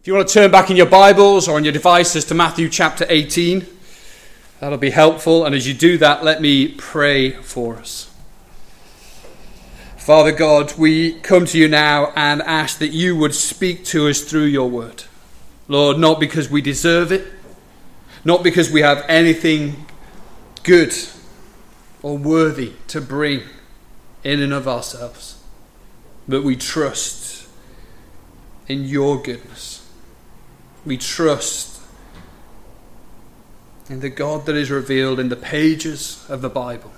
If you want to turn back in your Bibles or on your devices to Matthew chapter 18, that'll be helpful. And as you do that, let me pray for us. Father God, we come to you now and ask that you would speak to us through your word. Lord, not because we deserve it, not because we have anything good or worthy to bring in and of ourselves, but we trust in your goodness we trust in the God that is revealed in the pages of the Bible,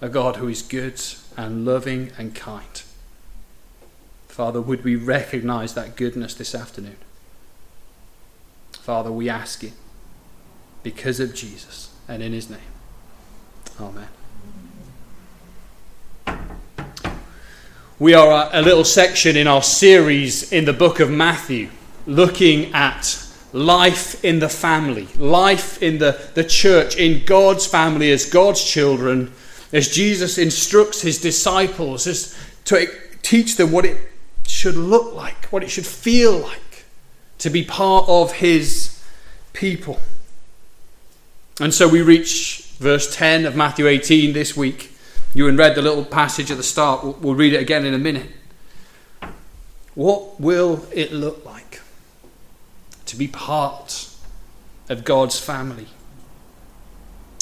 a God who is good and loving and kind. Father, would we recognize that goodness this afternoon? Father, we ask it because of Jesus and in his name. Amen. We are a little section in our series in the book of Matthew looking at life in the family, life in the, the church, in God's family as God's children, as Jesus instructs his disciples as to teach them what it should look like, what it should feel like to be part of his people. And so we reach verse 10 of Matthew 18 this week. You and read the little passage at the start. We'll, we'll read it again in a minute. What will it look like? To be part of God's family.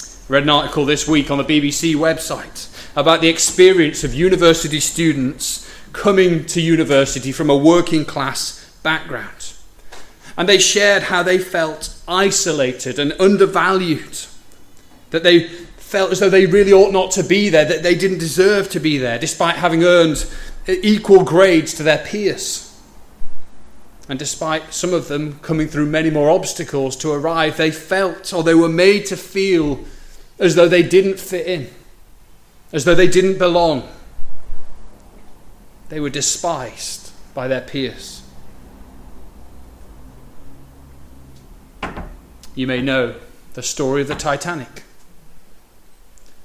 I read an article this week on the BBC website about the experience of university students coming to university from a working class background. And they shared how they felt isolated and undervalued, that they felt as though they really ought not to be there, that they didn't deserve to be there, despite having earned equal grades to their peers. And despite some of them coming through many more obstacles to arrive, they felt or they were made to feel as though they didn't fit in, as though they didn't belong. They were despised by their peers. You may know the story of the Titanic,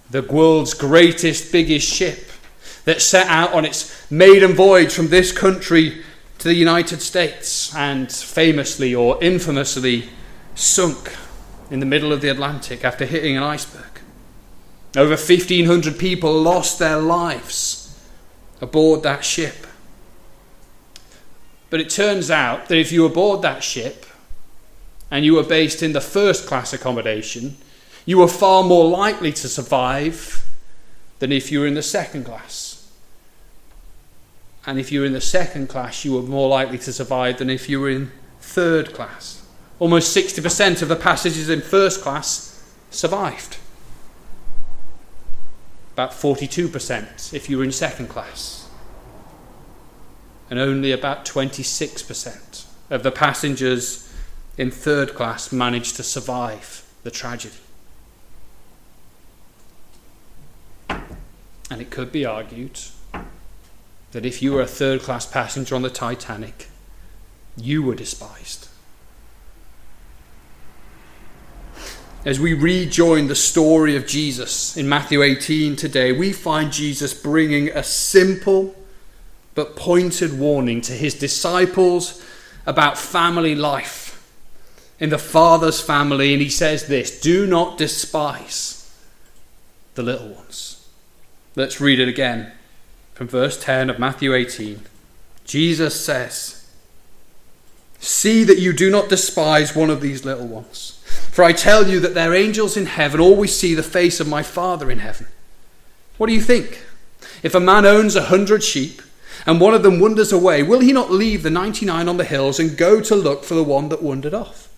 the world's greatest, biggest ship that set out on its maiden voyage from this country to the United States and famously or infamously sunk in the middle of the Atlantic after hitting an iceberg. Over 1,500 people lost their lives aboard that ship. But it turns out that if you were aboard that ship and you were based in the first class accommodation, you were far more likely to survive than if you were in the second class. And if you were in the second class, you were more likely to survive than if you were in third class. Almost 60% of the passengers in first class survived. About 42% if you were in second class. And only about 26% of the passengers in third class managed to survive the tragedy. And it could be argued that if you were a third class passenger on the Titanic, you were despised. As we rejoin the story of Jesus in Matthew 18 today, we find Jesus bringing a simple but pointed warning to his disciples about family life in the Father's family. And he says this Do not despise the little ones. Let's read it again from verse 10 of Matthew 18, Jesus says, See that you do not despise one of these little ones. For I tell you that their angels in heaven always see the face of my Father in heaven. What do you think? If a man owns a hundred sheep, and one of them wanders away, will he not leave the 99 on the hills and go to look for the one that wandered off?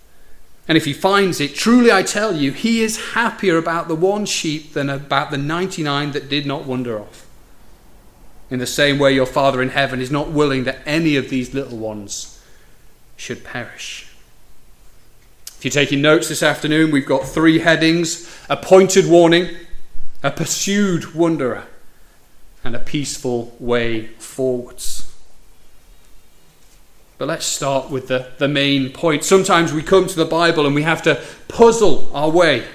And if he finds it, truly I tell you, he is happier about the one sheep than about the 99 that did not wander off. In the same way, your Father in heaven is not willing that any of these little ones should perish. If you're taking notes this afternoon, we've got three headings a pointed warning, a pursued wanderer, and a peaceful way forwards. But let's start with the, the main point. Sometimes we come to the Bible and we have to puzzle our way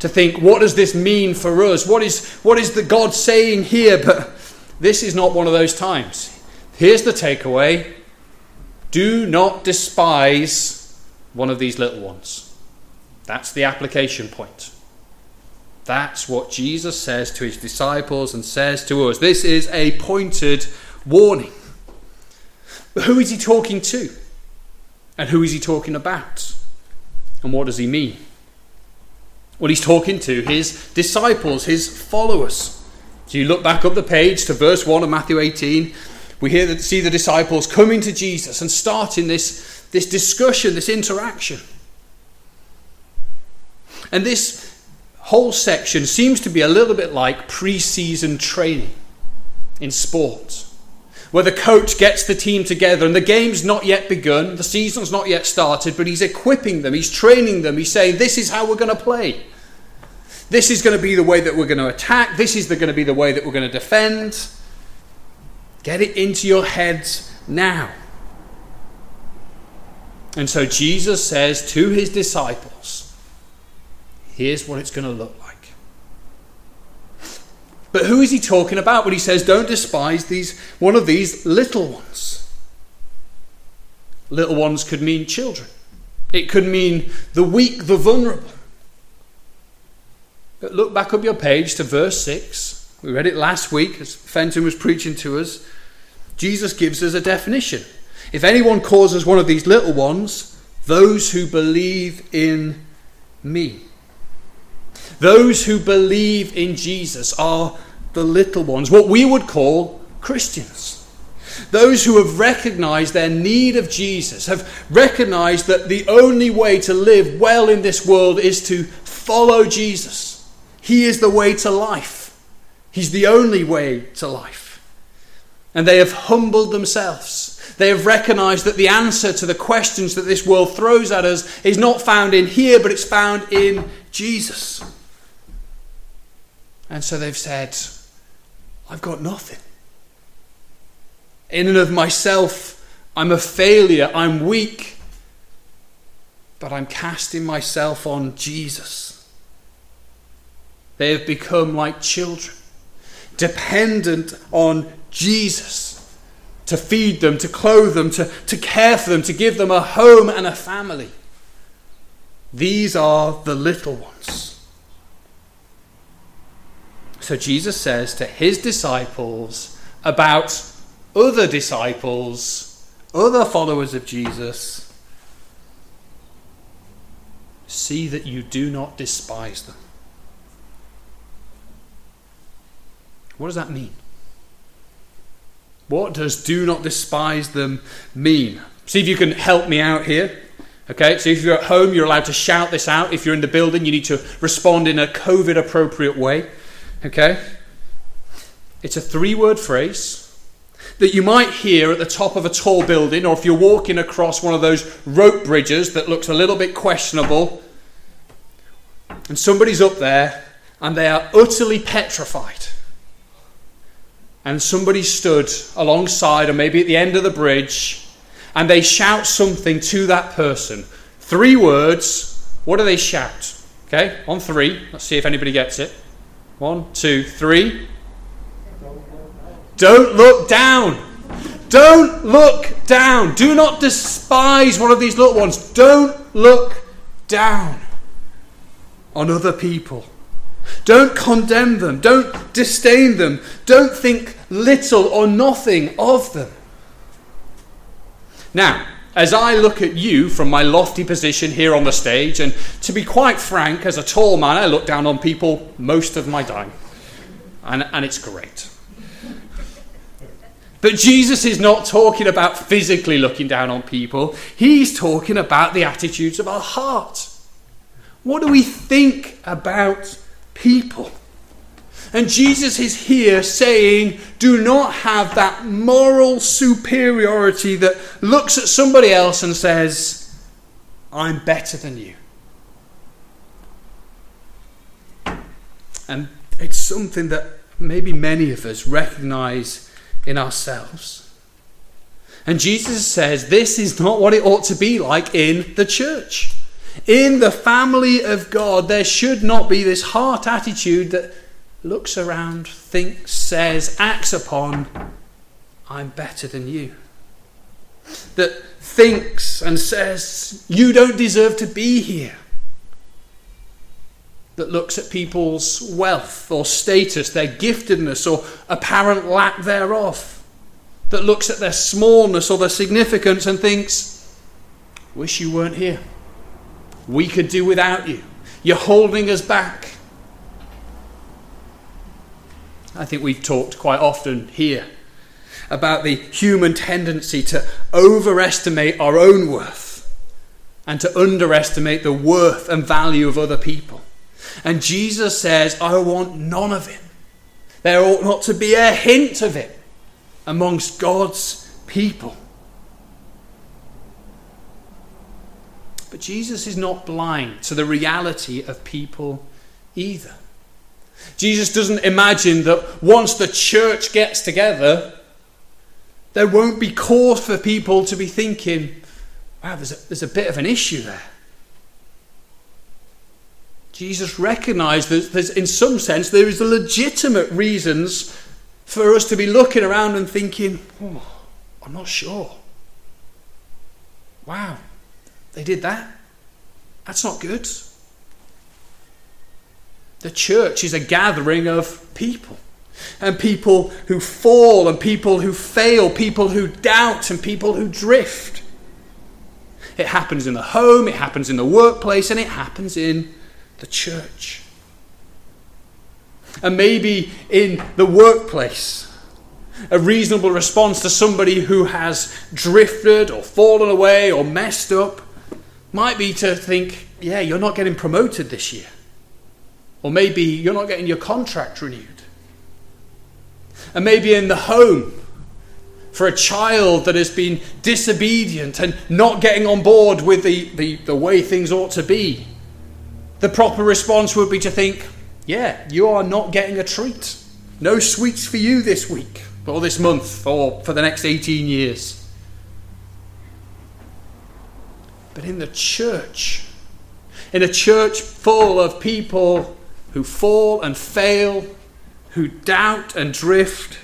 to think, what does this mean for us? What is, what is the God saying here? But this is not one of those times. Here's the takeaway Do not despise one of these little ones. That's the application point. That's what Jesus says to his disciples and says to us. This is a pointed warning. But who is he talking to? And who is he talking about? And what does he mean? Well, he's talking to his disciples, his followers. So you look back up the page to verse 1 of Matthew 18. We hear that, see the disciples coming to Jesus and starting this, this discussion, this interaction. And this whole section seems to be a little bit like pre season training in sport, where the coach gets the team together and the game's not yet begun, the season's not yet started, but he's equipping them, he's training them, he's saying, This is how we're going to play. This is going to be the way that we're going to attack, this is going to be the way that we're going to defend. Get it into your heads now. And so Jesus says to his disciples, Here's what it's going to look like. But who is he talking about when he says, Don't despise these, one of these little ones? Little ones could mean children, it could mean the weak, the vulnerable. Look back up your page to verse 6. We read it last week as Fenton was preaching to us. Jesus gives us a definition. If anyone causes one of these little ones, those who believe in me. Those who believe in Jesus are the little ones, what we would call Christians. Those who have recognized their need of Jesus, have recognized that the only way to live well in this world is to follow Jesus. He is the way to life, He's the only way to life. And they have humbled themselves. They have recognized that the answer to the questions that this world throws at us is not found in here, but it's found in Jesus. And so they've said, I've got nothing. In and of myself, I'm a failure, I'm weak, but I'm casting myself on Jesus. They have become like children, dependent on Jesus to feed them, to clothe them, to, to care for them, to give them a home and a family. These are the little ones. So Jesus says to his disciples about other disciples, other followers of Jesus, see that you do not despise them. What does that mean? What does do not despise them mean? See if you can help me out here. Okay, so if you're at home, you're allowed to shout this out. If you're in the building, you need to respond in a COVID appropriate way. Okay? It's a three word phrase that you might hear at the top of a tall building, or if you're walking across one of those rope bridges that looks a little bit questionable, and somebody's up there and they are utterly petrified. And somebody stood alongside, or maybe at the end of the bridge, and they shout something to that person. Three words. What do they shout? Okay, on three. Let's see if anybody gets it. One, two, three. Don't look down. Don't look down. Do not despise one of these little ones. Don't look down on other people. Don't condemn them. Don't disdain them. Don't think little or nothing of them. Now, as I look at you from my lofty position here on the stage, and to be quite frank, as a tall man, I look down on people most of my time. And, and it's great. But Jesus is not talking about physically looking down on people, he's talking about the attitudes of our heart. What do we think about people? And Jesus is here saying, do not have that moral superiority that looks at somebody else and says, I'm better than you. And it's something that maybe many of us recognize in ourselves. And Jesus says this is not what it ought to be like in the church. In the family of God, there should not be this heart attitude that looks around, thinks, says, acts upon, I'm better than you. That thinks and says, You don't deserve to be here. That looks at people's wealth or status, their giftedness or apparent lack thereof. That looks at their smallness or their significance and thinks, Wish you weren't here. We could do without you. You're holding us back. I think we've talked quite often here about the human tendency to overestimate our own worth and to underestimate the worth and value of other people. And Jesus says, I want none of it. There ought not to be a hint of it amongst God's people. But Jesus is not blind to the reality of people either. Jesus doesn't imagine that once the church gets together, there won't be cause for people to be thinking, wow, there's a, there's a bit of an issue there. Jesus recognized that there's, in some sense, there is legitimate reasons for us to be looking around and thinking, oh, I'm not sure. Wow, they did that? That's not good. The church is a gathering of people. And people who fall, and people who fail, people who doubt, and people who drift. It happens in the home, it happens in the workplace, and it happens in the church. And maybe in the workplace, a reasonable response to somebody who has drifted or fallen away or messed up might be to think, yeah, you're not getting promoted this year. Or maybe you're not getting your contract renewed. And maybe in the home, for a child that has been disobedient and not getting on board with the, the, the way things ought to be, the proper response would be to think, yeah, you are not getting a treat. No sweets for you this week, or this month, or for the next 18 years. But in the church, in a church full of people who fall and fail, who doubt and drift.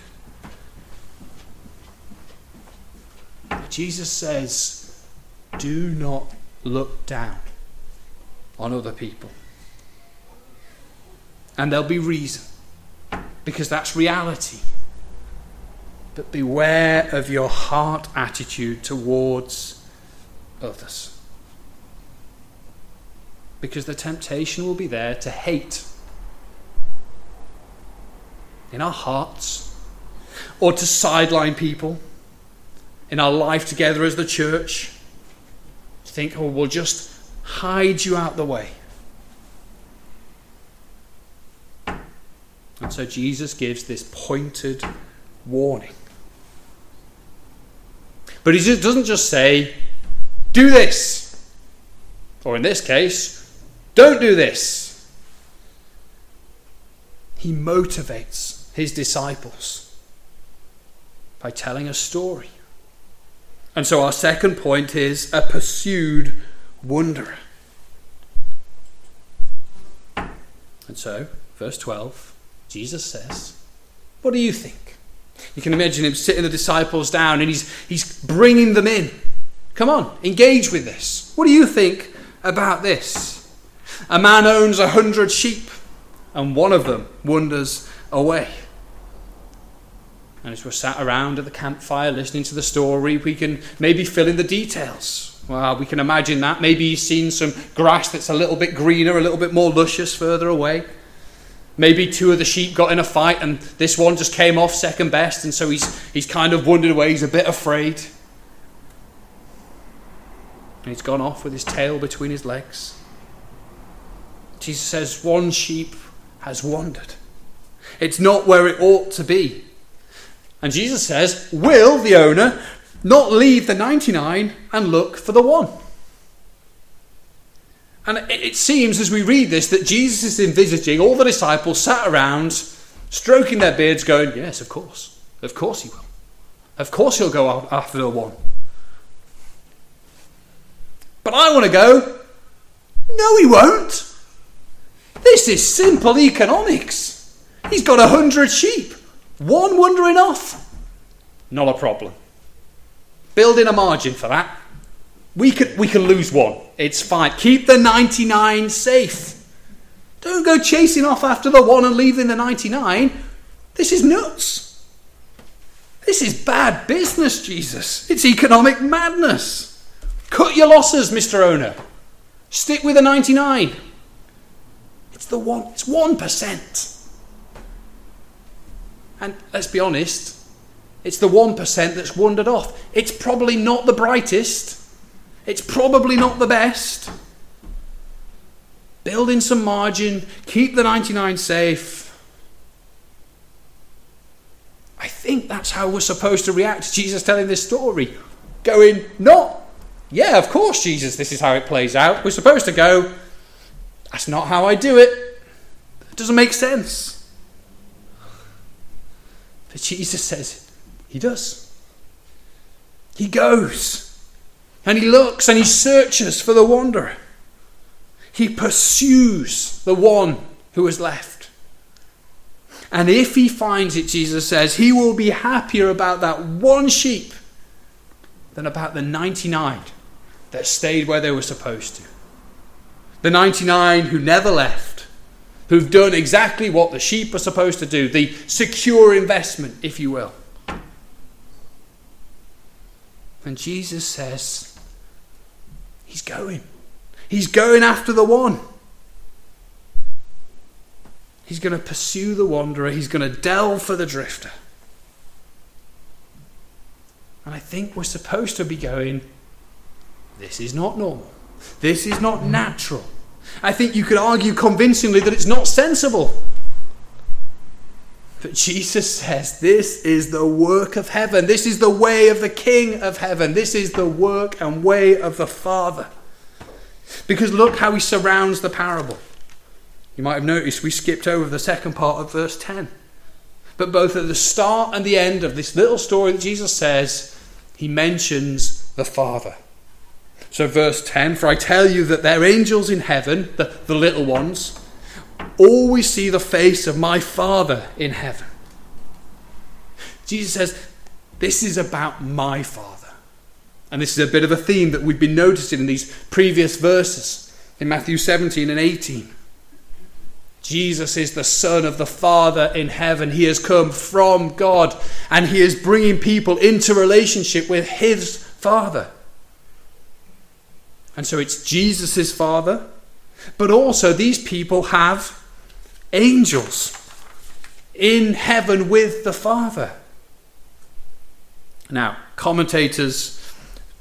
Jesus says, do not look down on other people. And there'll be reason, because that's reality. But beware of your heart attitude towards others. Because the temptation will be there to hate in our hearts, or to sideline people in our life together as the church. To think, oh, we'll just hide you out the way. And so Jesus gives this pointed warning. But he doesn't just say, do this. Or in this case, don't do this. He motivates his disciples by telling a story. And so our second point is a pursued wanderer. And so, verse 12, Jesus says, What do you think? You can imagine him sitting the disciples down and he's, he's bringing them in. Come on, engage with this. What do you think about this? A man owns a hundred sheep and one of them wanders away. And as we're sat around at the campfire listening to the story, we can maybe fill in the details. Well, we can imagine that. Maybe he's seen some grass that's a little bit greener, a little bit more luscious further away. Maybe two of the sheep got in a fight and this one just came off second best, and so he's, he's kind of wandered away. He's a bit afraid. And he's gone off with his tail between his legs. Jesus says, One sheep has wandered. It's not where it ought to be. And Jesus says, Will the owner not leave the 99 and look for the one? And it seems as we read this that Jesus is envisaging all the disciples sat around, stroking their beards, going, Yes, of course. Of course he will. Of course he'll go after the one. But I want to go, No, he won't. This is simple economics. He's got a hundred sheep. One wandering off? Not a problem. Build in a margin for that. We can, we can lose one. It's fine. Keep the 99 safe. Don't go chasing off after the one and leaving the 99. This is nuts. This is bad business, Jesus. It's economic madness. Cut your losses, Mr. Owner. Stick with the 99. It's the one, it's 1%. And let's be honest, it's the 1% that's wandered off. It's probably not the brightest. It's probably not the best. Build in some margin, keep the 99 safe I think that's how we're supposed to react to Jesus telling this story. Going, not, yeah, of course, Jesus, this is how it plays out. We're supposed to go, that's not how I do it. It doesn't make sense. But Jesus says, He does. He goes and he looks and he searches for the wanderer. He pursues the one who is left. And if he finds it, Jesus says, he will be happier about that one sheep than about the 99 that stayed where they were supposed to. The 99 who never left, who've done exactly what the sheep are supposed to do, the secure investment, if you will. And Jesus says, He's going. He's going after the one. He's going to pursue the wanderer, he's going to delve for the drifter. And I think we're supposed to be going, this is not normal. This is not natural. I think you could argue convincingly that it's not sensible. But Jesus says, This is the work of heaven. This is the way of the King of heaven. This is the work and way of the Father. Because look how he surrounds the parable. You might have noticed we skipped over the second part of verse 10. But both at the start and the end of this little story that Jesus says, he mentions the Father. So, verse 10 For I tell you that their angels in heaven, the, the little ones, always see the face of my Father in heaven. Jesus says, This is about my Father. And this is a bit of a theme that we've been noticing in these previous verses in Matthew 17 and 18. Jesus is the Son of the Father in heaven. He has come from God and he is bringing people into relationship with his Father. And so it's Jesus' Father, but also these people have angels in heaven with the Father. Now, commentators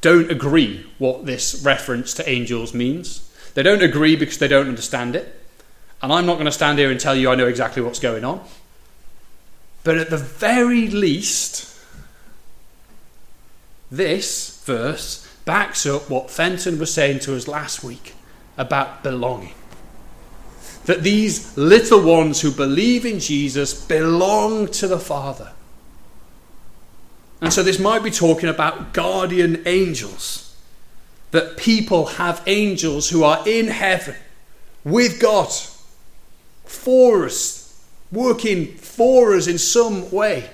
don't agree what this reference to angels means. They don't agree because they don't understand it. And I'm not going to stand here and tell you I know exactly what's going on. But at the very least, this verse backs up what Fenton was saying to us last week about belonging. That these little ones who believe in Jesus belong to the Father. And so this might be talking about guardian angels. That people have angels who are in heaven with God for us, working for us in some way.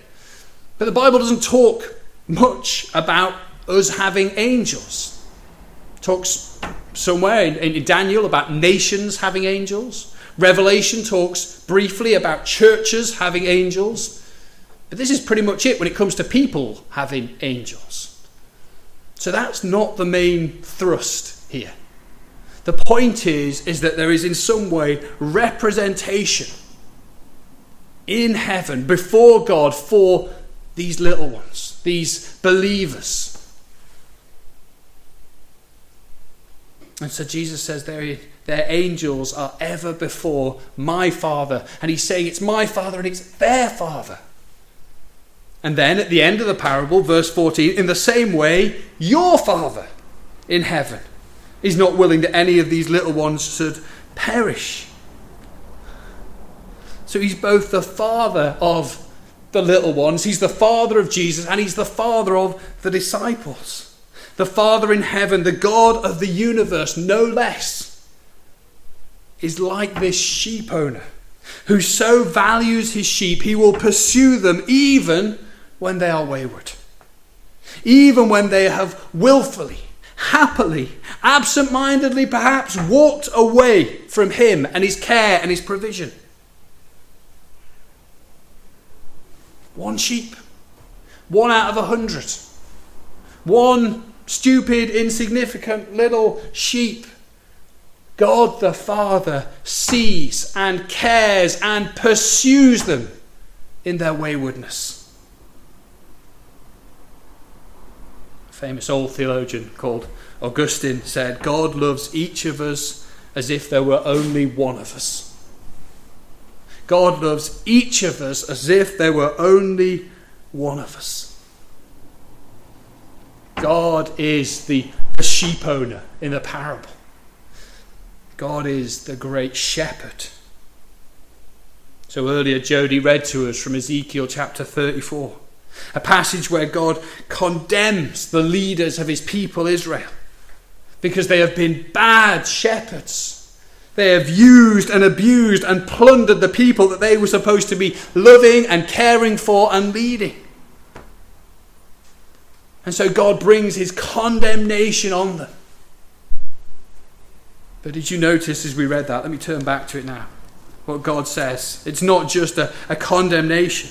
But the Bible doesn't talk much about us having angels. Talks somewhere in, in Daniel about nations having angels. Revelation talks briefly about churches having angels. But this is pretty much it when it comes to people having angels. So that's not the main thrust here. The point is, is that there is in some way representation in heaven before God for these little ones, these believers. And so Jesus says their, their angels are ever before my Father. And he's saying it's my Father and it's their Father. And then at the end of the parable, verse 14, in the same way, your Father in heaven is not willing that any of these little ones should perish. So he's both the father of the little ones, he's the father of Jesus, and he's the father of the disciples. The Father in heaven, the God of the universe, no less, is like this sheep owner who so values his sheep, he will pursue them even when they are wayward, even when they have willfully happily, absent mindedly perhaps, walked away from him and his care and his provision. One sheep, one out of a hundred, one stupid, insignificant little sheep. God the Father sees and cares and pursues them in their waywardness. A famous old theologian called Augustine said, God loves each of us as if there were only one of us. God loves each of us as if there were only one of us. God is the sheep owner in the parable. God is the great shepherd. So earlier, Jody read to us from Ezekiel chapter 34, a passage where God condemns the leaders of his people Israel because they have been bad shepherds. They have used and abused and plundered the people that they were supposed to be loving and caring for and leading. And so God brings his condemnation on them. But did you notice as we read that? Let me turn back to it now. What God says. It's not just a, a condemnation.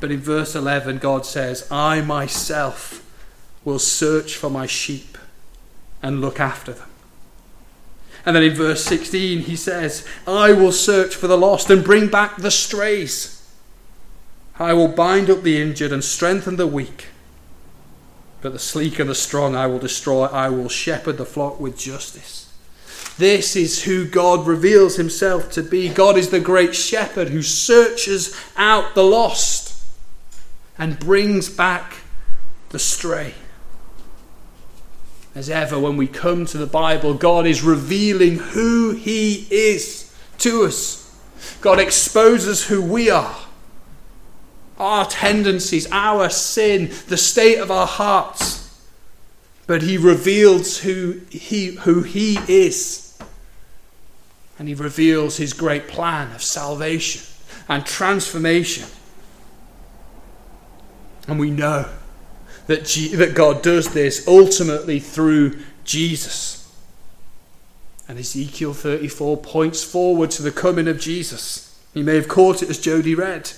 But in verse 11, God says, I myself will search for my sheep and look after them. And then in verse 16, he says, I will search for the lost and bring back the strays. I will bind up the injured and strengthen the weak. But the sleek and the strong I will destroy. I will shepherd the flock with justice. This is who God reveals himself to be. God is the great shepherd who searches out the lost and brings back the stray. As ever, when we come to the Bible, God is revealing who He is to us. God exposes who we are our tendencies, our sin, the state of our hearts. But he reveals who he, who he is. And he reveals his great plan of salvation and transformation. And we know that, G- that God does this ultimately through Jesus. And Ezekiel 34 points forward to the coming of Jesus. You may have caught it as Jody read.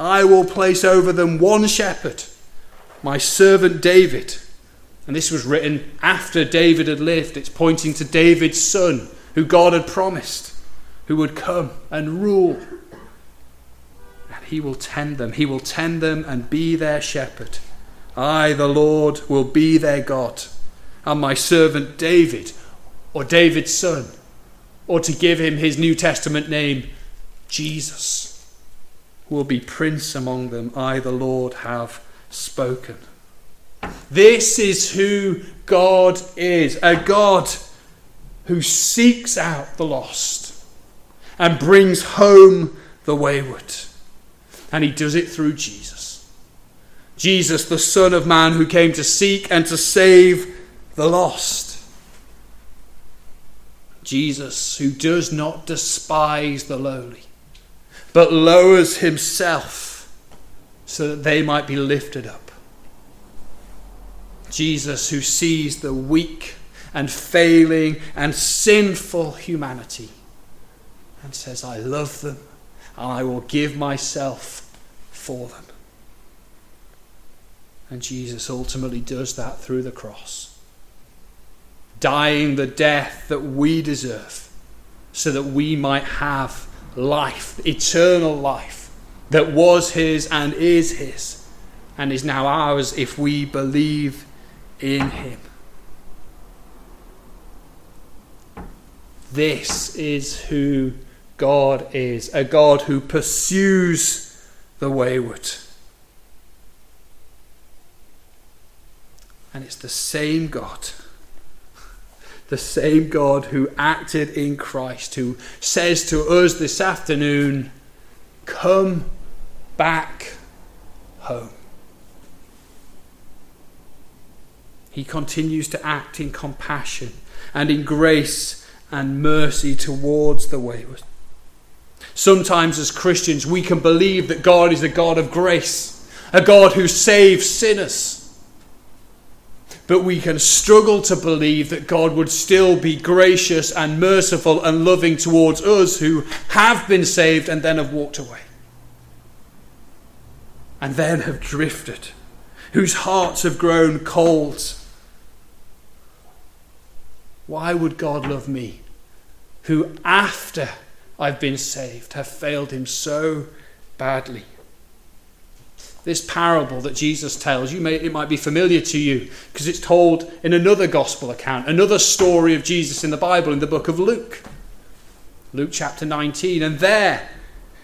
I will place over them one shepherd, my servant David. And this was written after David had lived. It's pointing to David's son, who God had promised, who would come and rule. And he will tend them. He will tend them and be their shepherd. I, the Lord, will be their God. And my servant David, or David's son, or to give him his New Testament name, Jesus will be prince among them. I, the Lord, have spoken. This is who God is a God who seeks out the lost and brings home the wayward. And he does it through Jesus. Jesus, the Son of Man, who came to seek and to save the lost. Jesus, who does not despise the lowly but lowers himself so that they might be lifted up. Jesus, who sees the weak and failing and sinful humanity and says, I love them and I will give myself for them. And Jesus ultimately does that through the cross, dying the death that we deserve so that we might have life, eternal life, that was his and is his, and is now ours if we believe in him. This is who God is a God who pursues the wayward. And it's the same God the same God who acted in Christ, who says to us this afternoon, Come back home. He continues to act in compassion and in grace and mercy towards the wayward. Sometimes, as Christians, we can believe that God is a God of grace, a God who saves sinners. But we can struggle to believe that God would still be gracious and merciful and loving towards us who have been saved and then have walked away. And then have drifted, whose hearts have grown cold. Why would God love me, who after I've been saved have failed him so badly? This parable that Jesus tells, you may, it might be familiar to you because it's told in another gospel account, another story of Jesus in the Bible in the book of Luke. Luke chapter 19. And there,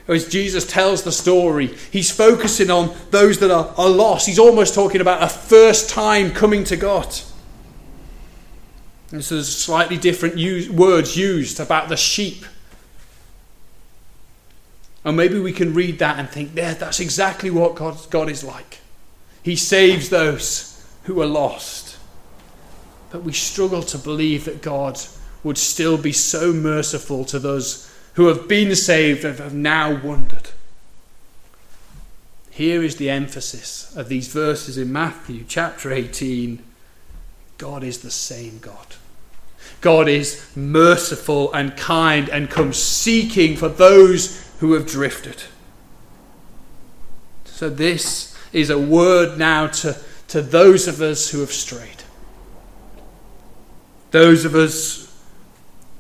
as Jesus tells the story, he's focusing on those that are, are lost. He's almost talking about a first time coming to God. And so there's slightly different use, words used about the sheep and maybe we can read that and think, yeah, that's exactly what God, God is like. He saves those who are lost. But we struggle to believe that God would still be so merciful to those who have been saved and have now wandered. Here is the emphasis of these verses in Matthew chapter 18 God is the same God. God is merciful and kind and comes seeking for those who have drifted. So, this is a word now to, to those of us who have strayed. Those of us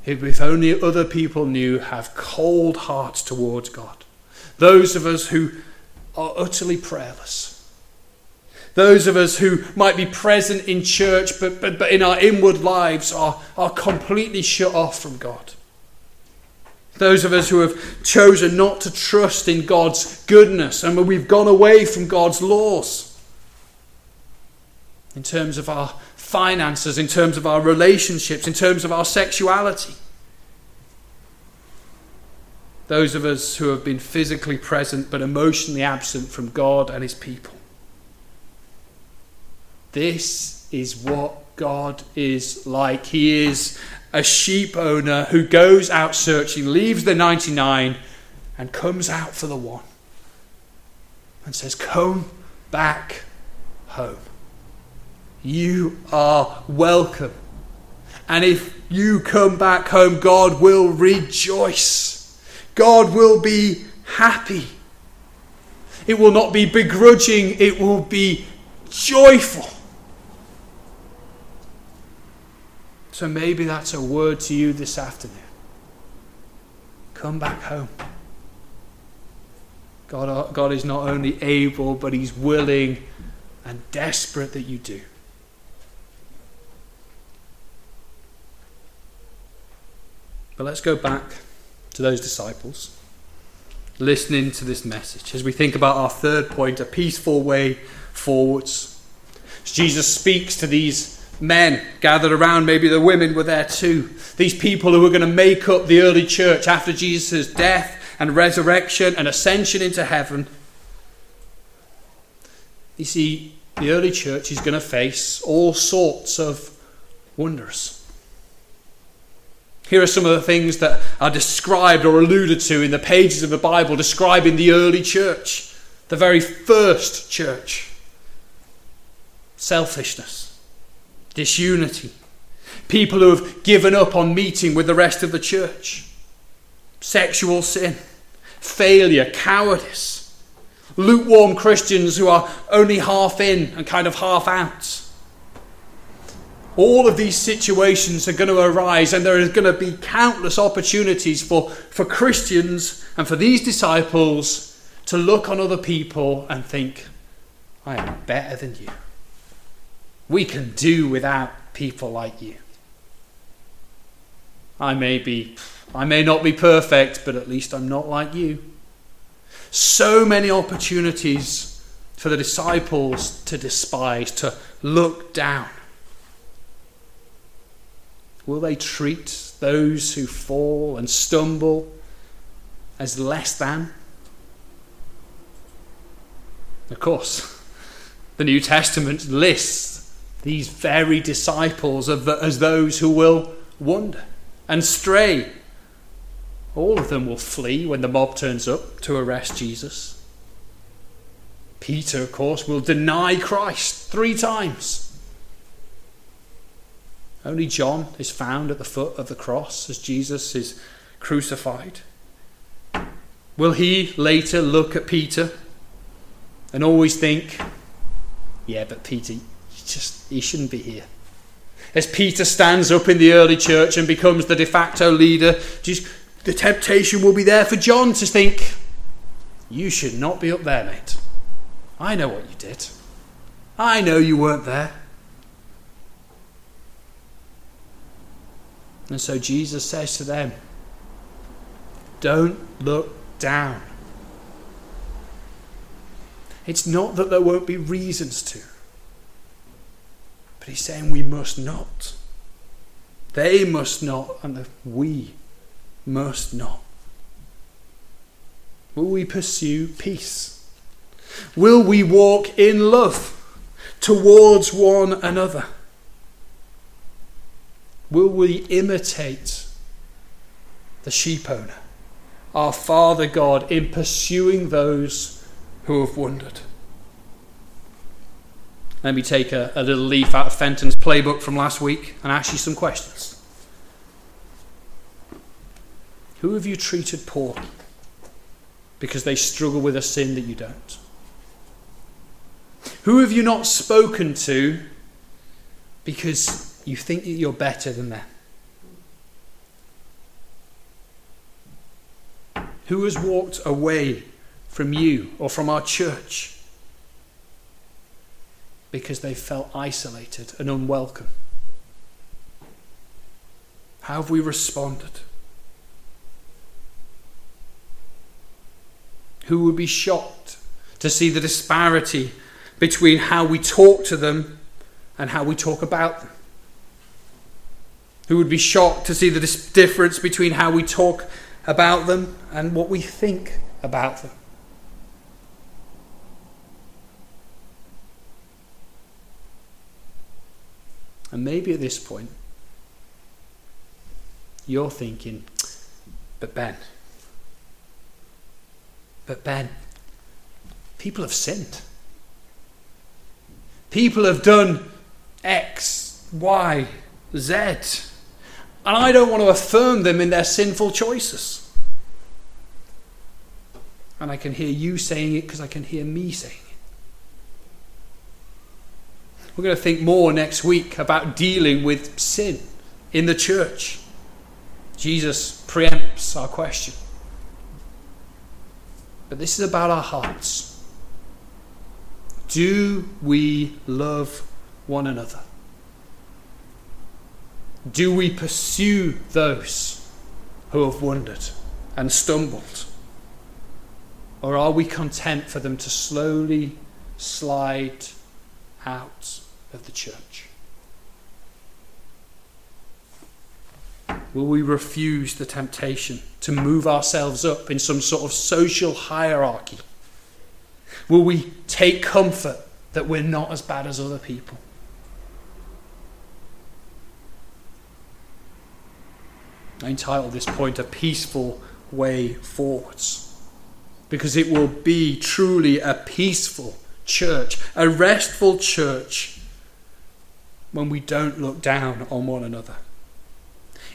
who, if only other people knew, have cold hearts towards God. Those of us who are utterly prayerless. Those of us who might be present in church, but, but, but in our inward lives are, are completely shut off from God. Those of us who have chosen not to trust in God's goodness and we've gone away from God's laws. In terms of our finances, in terms of our relationships, in terms of our sexuality. Those of us who have been physically present but emotionally absent from God and His people. This is what God is like. He is a sheep owner who goes out searching, leaves the 99, and comes out for the one. And says, Come back home. You are welcome. And if you come back home, God will rejoice. God will be happy. It will not be begrudging, it will be joyful. So maybe that's a word to you this afternoon. Come back home. God, uh, God is not only able, but He's willing and desperate that you do. But let's go back to those disciples, listening to this message as we think about our third point a peaceful way forwards. Jesus speaks to these men gathered around, maybe the women were there too. These people who were going to make up the early church after Jesus' death and resurrection and ascension into heaven. You see, the early church is going to face all sorts of wonders. Here are some of the things that are described or alluded to in the pages of the Bible describing the early church, the very first church selfishness disunity, people who have given up on meeting with the rest of the church, sexual sin, failure, cowardice, lukewarm Christians who are only half in and kind of half out. All of these situations are going to arise, and there is going to be countless opportunities for, for Christians and for these disciples to look on other people and think, I am better than you. We can do without people like you. I may be I may not be perfect, but at least I'm not like you. So many opportunities for the disciples to despise, to look down. Will they treat those who fall and stumble as less than? Of course, the New Testament lists these very disciples as those who will wander and stray. All of them will flee when the mob turns up to arrest Jesus. Peter, of course, will deny Christ three times. Only John is found at the foot of the cross as Jesus is crucified. Will he later look at Peter and always think, yeah, but Peter, just he shouldn't be here. As Peter stands up in the early church and becomes the de facto leader, just, the temptation will be there for John to think, you should not be up there, mate. I know what you did. I know you weren't there. And so Jesus says to them, Don't look down. It's not that there won't be reasons to, but he's saying we must not. They must not, and we must not. Will we pursue peace? Will we walk in love towards one another? Will we imitate the sheep owner, our Father God, in pursuing those who have wandered? Let me take a, a little leaf out of Fenton's playbook from last week and ask you some questions. Who have you treated poorly because they struggle with a sin that you don't? Who have you not spoken to because you think that you're better than them. Who has walked away from you or from our church because they felt isolated and unwelcome? How have we responded? Who would be shocked to see the disparity between how we talk to them and how we talk about them? who would be shocked to see the difference between how we talk about them and what we think about them. And maybe at this point, you're thinking, but Ben, but Ben, people have sinned. People have done X, Y, Z. And I don't want to affirm them in their sinful choices. And I can hear you saying it because I can hear me saying it. We're going to think more next week about dealing with sin in the church. Jesus preempts our question. But this is about our hearts. Do we love one another? Do we pursue those who have wandered and stumbled? Or are we content for them to slowly slide out of the church? Will we refuse the temptation to move ourselves up in some sort of social hierarchy? Will we take comfort that we're not as bad as other people? I entitle this point A Peaceful Way Forwards. Because it will be truly a peaceful church, a restful church, when we don't look down on one another.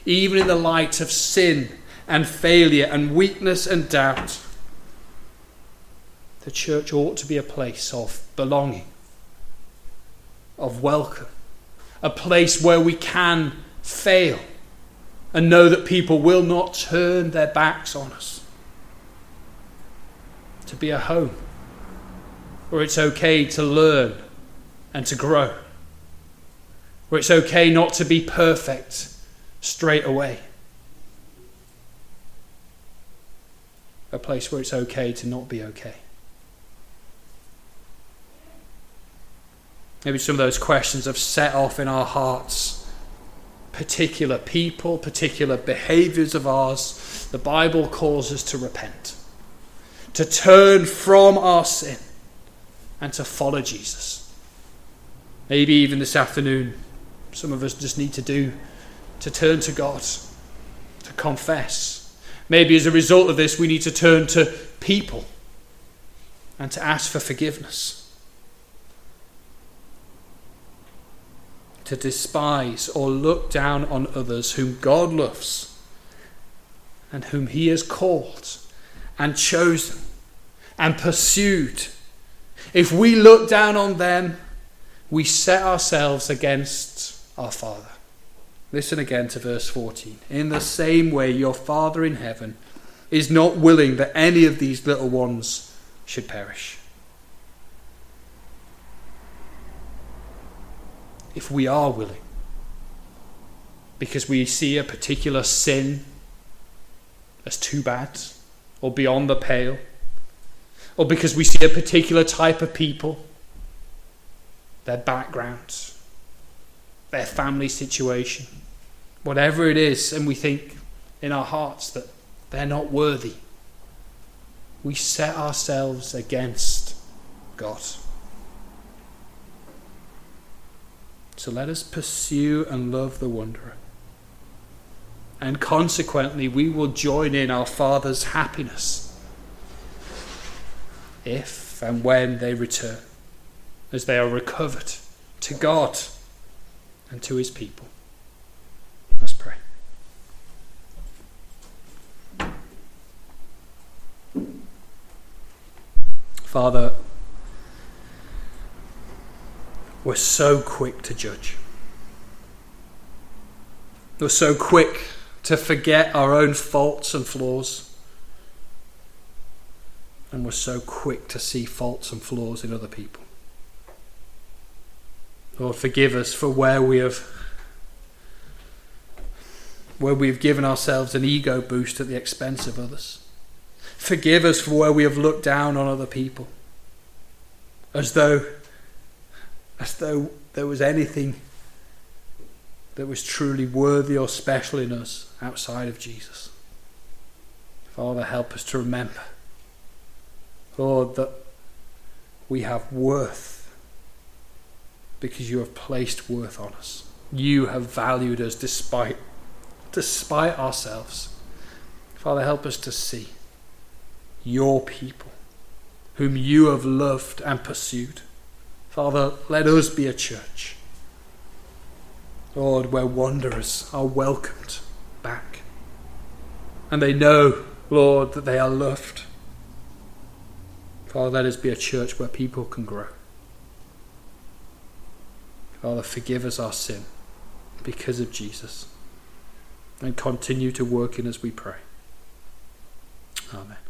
Even in the light of sin and failure and weakness and doubt, the church ought to be a place of belonging, of welcome, a place where we can fail and know that people will not turn their backs on us. To be a home where it's okay to learn and to grow, where it's okay not to be perfect straight away. A place where it's okay to not be okay. Maybe some of those questions have set off in our hearts particular people, particular behaviors of ours, the Bible calls us to repent, to turn from our sin, and to follow Jesus. Maybe even this afternoon, some of us just need to do to turn to God, to confess. Maybe as a result of this, we need to turn to people and to ask for forgiveness. to despise or look down on others whom God loves and whom He has called and chosen and pursued. If we look down on them, we set ourselves against our Father. Listen again to verse 14. In the same way, your Father in heaven is not willing that any of these little ones should perish. If we are willing, because we see a particular sin as too bad or beyond the pale, or because we see a particular type of people, their backgrounds, their family situation, whatever it is, and we think in our hearts that they're not worthy, we set ourselves against God. So let us pursue and love the wanderer. And consequently, we will join in our Father's happiness if and when they return, as they are recovered to God and to his people. Let's pray. Father, we're so quick to judge. We're so quick to forget our own faults and flaws. And we're so quick to see faults and flaws in other people. Lord, forgive us for where we have where we've given ourselves an ego boost at the expense of others. Forgive us for where we have looked down on other people. As though as though there was anything that was truly worthy or special in us outside of Jesus. Father, help us to remember, Lord, that we have worth because you have placed worth on us. You have valued us despite despite ourselves. Father, help us to see your people, whom you have loved and pursued. Father, let us be a church, Lord, where wanderers are welcomed back. And they know, Lord, that they are loved. Father, let us be a church where people can grow. Father, forgive us our sin because of Jesus. And continue to work in us, we pray. Amen.